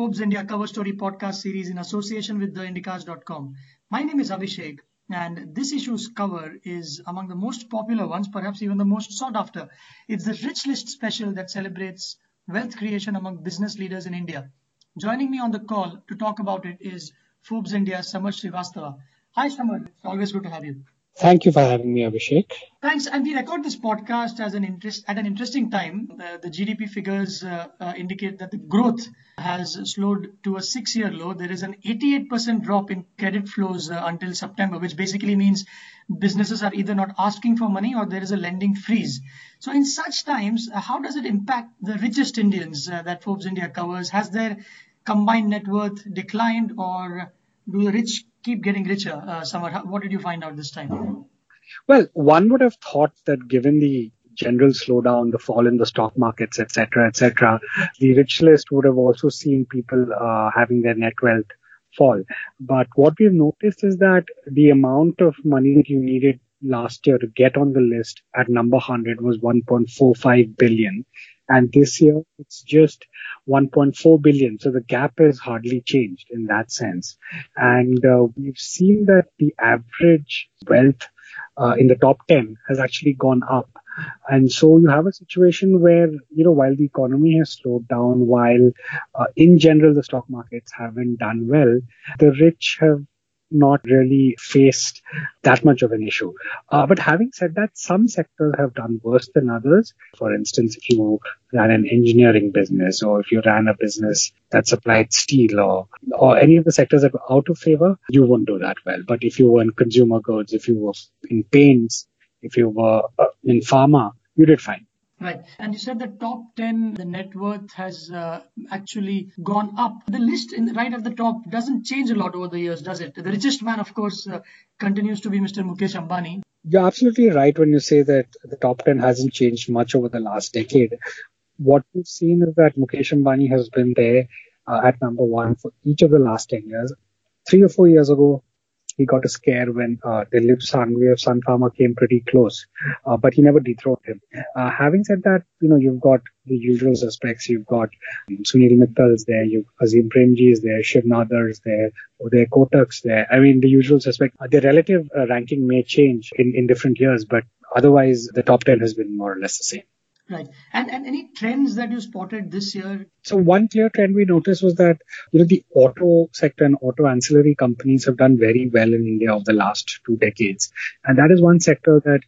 Forbes India Cover Story podcast series in association with theindycars.com. My name is Abhishek, and this issue's cover is among the most popular ones, perhaps even the most sought after. It's the Rich List special that celebrates wealth creation among business leaders in India. Joining me on the call to talk about it is Forbes India Samar Srivastava. Hi, Samar. It's always good to have you. Thank you for having me, Abhishek. Thanks. And we record this podcast as an interest at an interesting time. Uh, the GDP figures uh, uh, indicate that the growth has slowed to a six-year low. There is an 88% drop in credit flows uh, until September, which basically means businesses are either not asking for money or there is a lending freeze. So in such times, uh, how does it impact the richest Indians uh, that Forbes India covers? Has their combined net worth declined or do the rich keep getting richer? Uh, Samar, what did you find out this time? Well, one would have thought that given the general slowdown, the fall in the stock markets, etc., etc., the rich list would have also seen people uh, having their net wealth fall. But what we've noticed is that the amount of money that you needed last year to get on the list at number 100 was 1.45 billion. And this year it's just 1.4 billion. So the gap has hardly changed in that sense. And uh, we've seen that the average wealth uh, in the top 10 has actually gone up. And so you have a situation where, you know, while the economy has slowed down, while uh, in general the stock markets haven't done well, the rich have not really faced that much of an issue. Uh, but having said that, some sectors have done worse than others. For instance, if you ran an engineering business or if you ran a business that supplied steel or, or any of the sectors that were out of favor, you won't do that well. But if you were in consumer goods, if you were in paints, if you were uh, in pharma, you did fine. Right. And you said the top 10, the net worth has uh, actually gone up. The list in right at the top doesn't change a lot over the years, does it? The richest man, of course, uh, continues to be Mr. Mukesh Ambani. You're absolutely right when you say that the top 10 hasn't changed much over the last decade. What we've seen is that Mukesh Ambani has been there uh, at number one for each of the last 10 years. Three or four years ago, he got a scare when uh, Dilip Shanghvi of Sun Pharma came pretty close, uh, but he never dethroned him. Uh, having said that, you know, you've got the usual suspects. You've got Sunil Mittal's there, you've Azim Premji is there, Shiv Nadar's there, there Kotak's there. I mean, the usual suspect. Uh, the relative uh, ranking may change in, in different years, but otherwise the top 10 has been more or less the same. Right. And, and any trends that you spotted this year? So one clear trend we noticed was that, you know, the auto sector and auto ancillary companies have done very well in India over the last two decades. And that is one sector that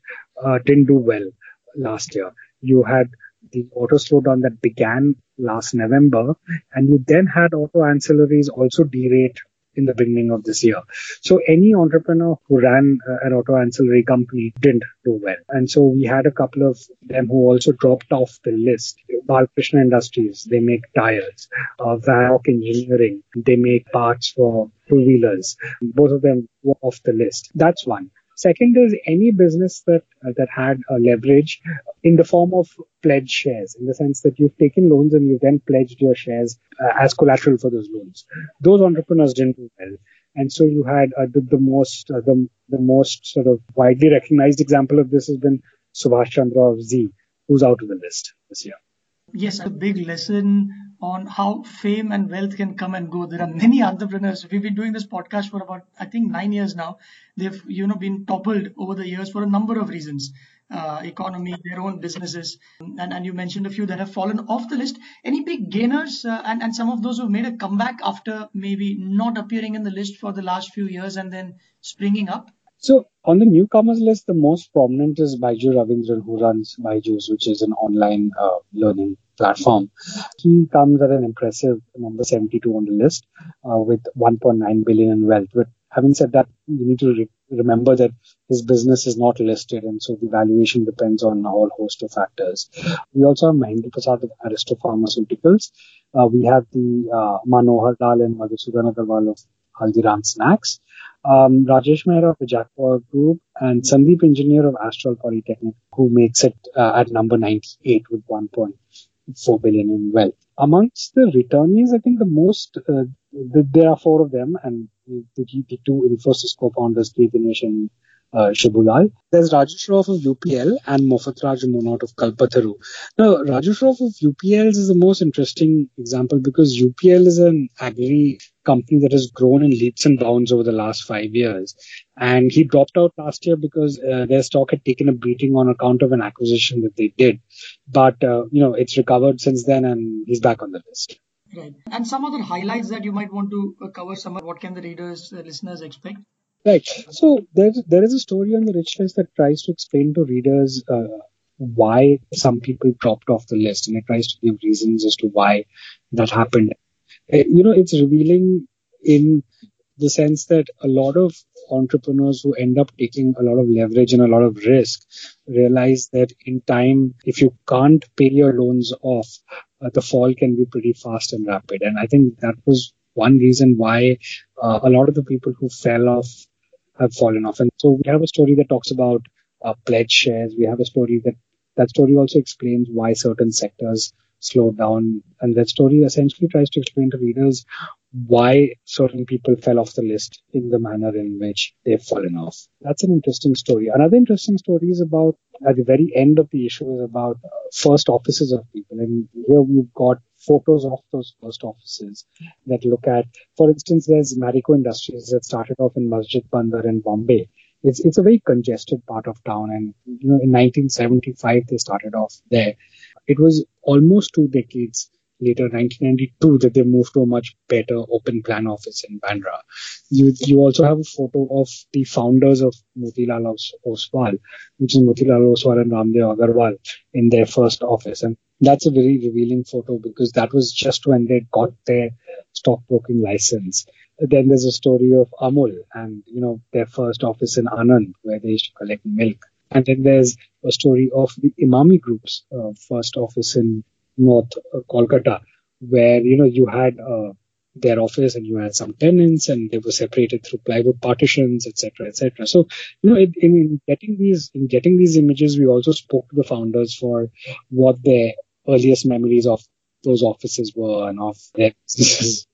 uh, didn't do well last year. You had the auto slowdown that began last November, and you then had auto ancillaries also derate in the beginning of this year. So any entrepreneur who ran uh, an auto ancillary company didn't do well. And so we had a couple of them who also dropped off the list. Balkrishna Industries, they make tires. Uh, Varroc Engineering, they make parts for two-wheelers. Both of them were off the list. That's one. Second is any business that uh, that had a leverage in the form of pledged shares, in the sense that you've taken loans and you've then pledged your shares uh, as collateral for those loans. Those entrepreneurs didn't do well, and so you had uh, the, the, most uh, the the most sort of widely recognized example of this has been Subhash Chandra of Zee, who's out of the list this year. Yes, a big lesson on how fame and wealth can come and go. There are many entrepreneurs. We've been doing this podcast for about, I think, nine years now. They've, you know, been toppled over the years for a number of reasons. Uh, economy, their own businesses, and, and you mentioned a few that have fallen off the list. Any big gainers, uh, and, and some of those who made a comeback after maybe not appearing in the list for the last few years and then springing up? So on the newcomers list, the most prominent is Byju Raveendran, who runs Byju's, which is an online uh, learning platform. He comes at an impressive number 72 on the list uh, with 1.9 billion in wealth. But having said that, you need to re- remember that his business is not listed, and so the valuation depends on a whole host of factors. We also have Mahendra Prasad of Aristo Pharmaceuticals. Uh, we have the uh, Manohar Lal and Madhusudan Agarwal of Haldiram Snacks. Um, Rajesh Mehra of the Jaquar Group and Sandeep Engineer of Astral Poly Technik, who makes it uh, at number 98 with 1.4 billion in wealth. Amongst the returnees, I think the most, uh, the, there are four of them, and the, the two Infosys co-founders, K. Dinesh and uh, Shibulal. There's Raju Shroff of UPL and Mofatraj Munot of Kalpataru. Now, Raju Shroff of UPL is the most interesting example because UPL is an agri company that has grown in leaps and bounds over the last five years. And he dropped out last year because uh, their stock had taken a beating on account of an acquisition that they did. But, uh, you know, it's recovered since then and he's back on the list. Right. And some other highlights that you might want to uh, cover, some what can the readers, uh, listeners expect? Right. So there, there is a story on the rich list that tries to explain to readers uh, why some people dropped off the list, and it tries to give reasons as to why that happened. Uh, you know, it's revealing in the sense that a lot of entrepreneurs who end up taking a lot of leverage and a lot of risk realize that in time, if you can't pay your loans off, uh, the fall can be pretty fast and rapid. And I think that was one reason why uh, a lot of the people who fell off have fallen off. And so we have a story that talks about uh, pledge shares. We have a story that that story also explains why certain sectors slowed down. And that story essentially tries to explain to readers why certain people fell off the list in the manner in which they've fallen off. That's an interesting story. Another interesting story is about, at the very end of the issue, is about uh, first offices of people. And here we've got photos of those first offices that look at, for instance, there's Marico Industries that started off in Masjid Bandar in Bombay. It's, it's a very congested part of town. And, you know, in 1975, they started off there. It was almost two decades later, 1992, that they moved to a much better open plan office in Bandra. You, you also have a photo of the founders of Motilal Oswal, which is Motilal Oswal and Raamdeo Agrawal in their first office. And that's a very revealing photo because that was just when they got their stockbroking license. Then there's a story of Amul and, you know, their first office in Anand where they used to collect milk. And then there's a story of the Emami Group's uh, first office in North uh, Kolkata, where you know you had uh, their office and you had some tenants and they were separated through plywood partitions, etc., etc. So you know, in, in getting these in getting these images, we also spoke to the founders for what their earliest memories of those offices were and of their well.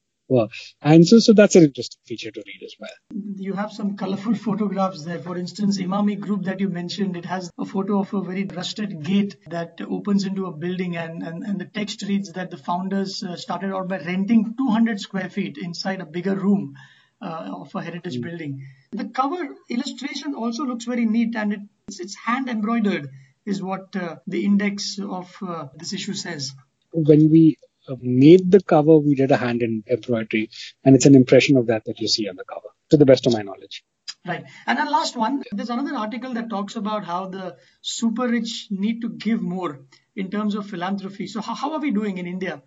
And so, so that's an interesting feature to read as well. You have some colorful photographs there. For instance, Emami Group that you mentioned, it has a photo of a very rusted gate that opens into a building, and, and, and the text reads that the founders uh, started out by renting 200 square feet inside a bigger room. Uh, of a heritage mm. building. The cover illustration also looks very neat and it, it's, it's hand embroidered, is what uh, the index of uh, this issue says. When we made the cover, we did a hand in embroidery, and it's an impression of that that you see on the cover, to the best of my knowledge. Right. And then last one, there's another article that talks about how the super rich need to give more in terms of philanthropy. So how, how are we doing in India?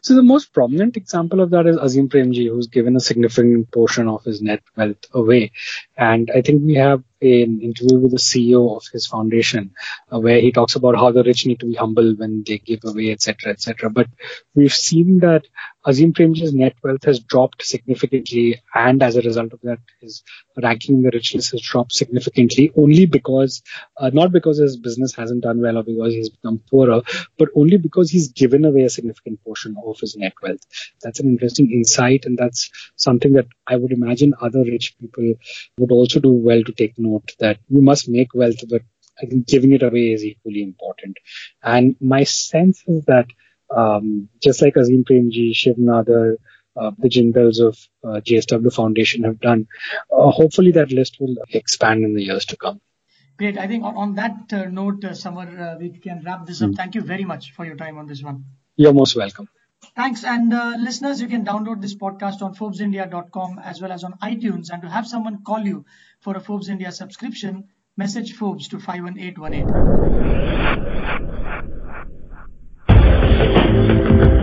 So the most prominent example of that is Azim Premji, who's given a significant portion of his net wealth away. And I think we have an interview with the CEO of his foundation uh, where he talks about how the rich need to be humble when they give away, etc., etc. But we've seen that Azim Premji's net wealth has dropped significantly, and as a result of that, his ranking in the rich list has dropped significantly. Only because, uh, not because his business hasn't done well or because he's become poorer, but only because he's given away a significant portion of his net wealth. That's an interesting insight, and that's something that I would imagine other rich people would also do well to take note that you must make wealth, but I think giving it away is equally important. And my sense is that um, just like Azim Premji, Shiv Nadar, uh, the Jindals of uh, JSW Foundation have done, uh, hopefully that list will expand in the years to come. Great. I think on, on that uh, note, uh, Samar, uh, we can wrap this up. Mm. Thank you very much for your time on this one. You're most welcome. Thanks. And uh, listeners, you can download this podcast on ForbesIndia.com as well as on iTunes. And to have someone call you for a Forbes India subscription, message Forbes to 51818.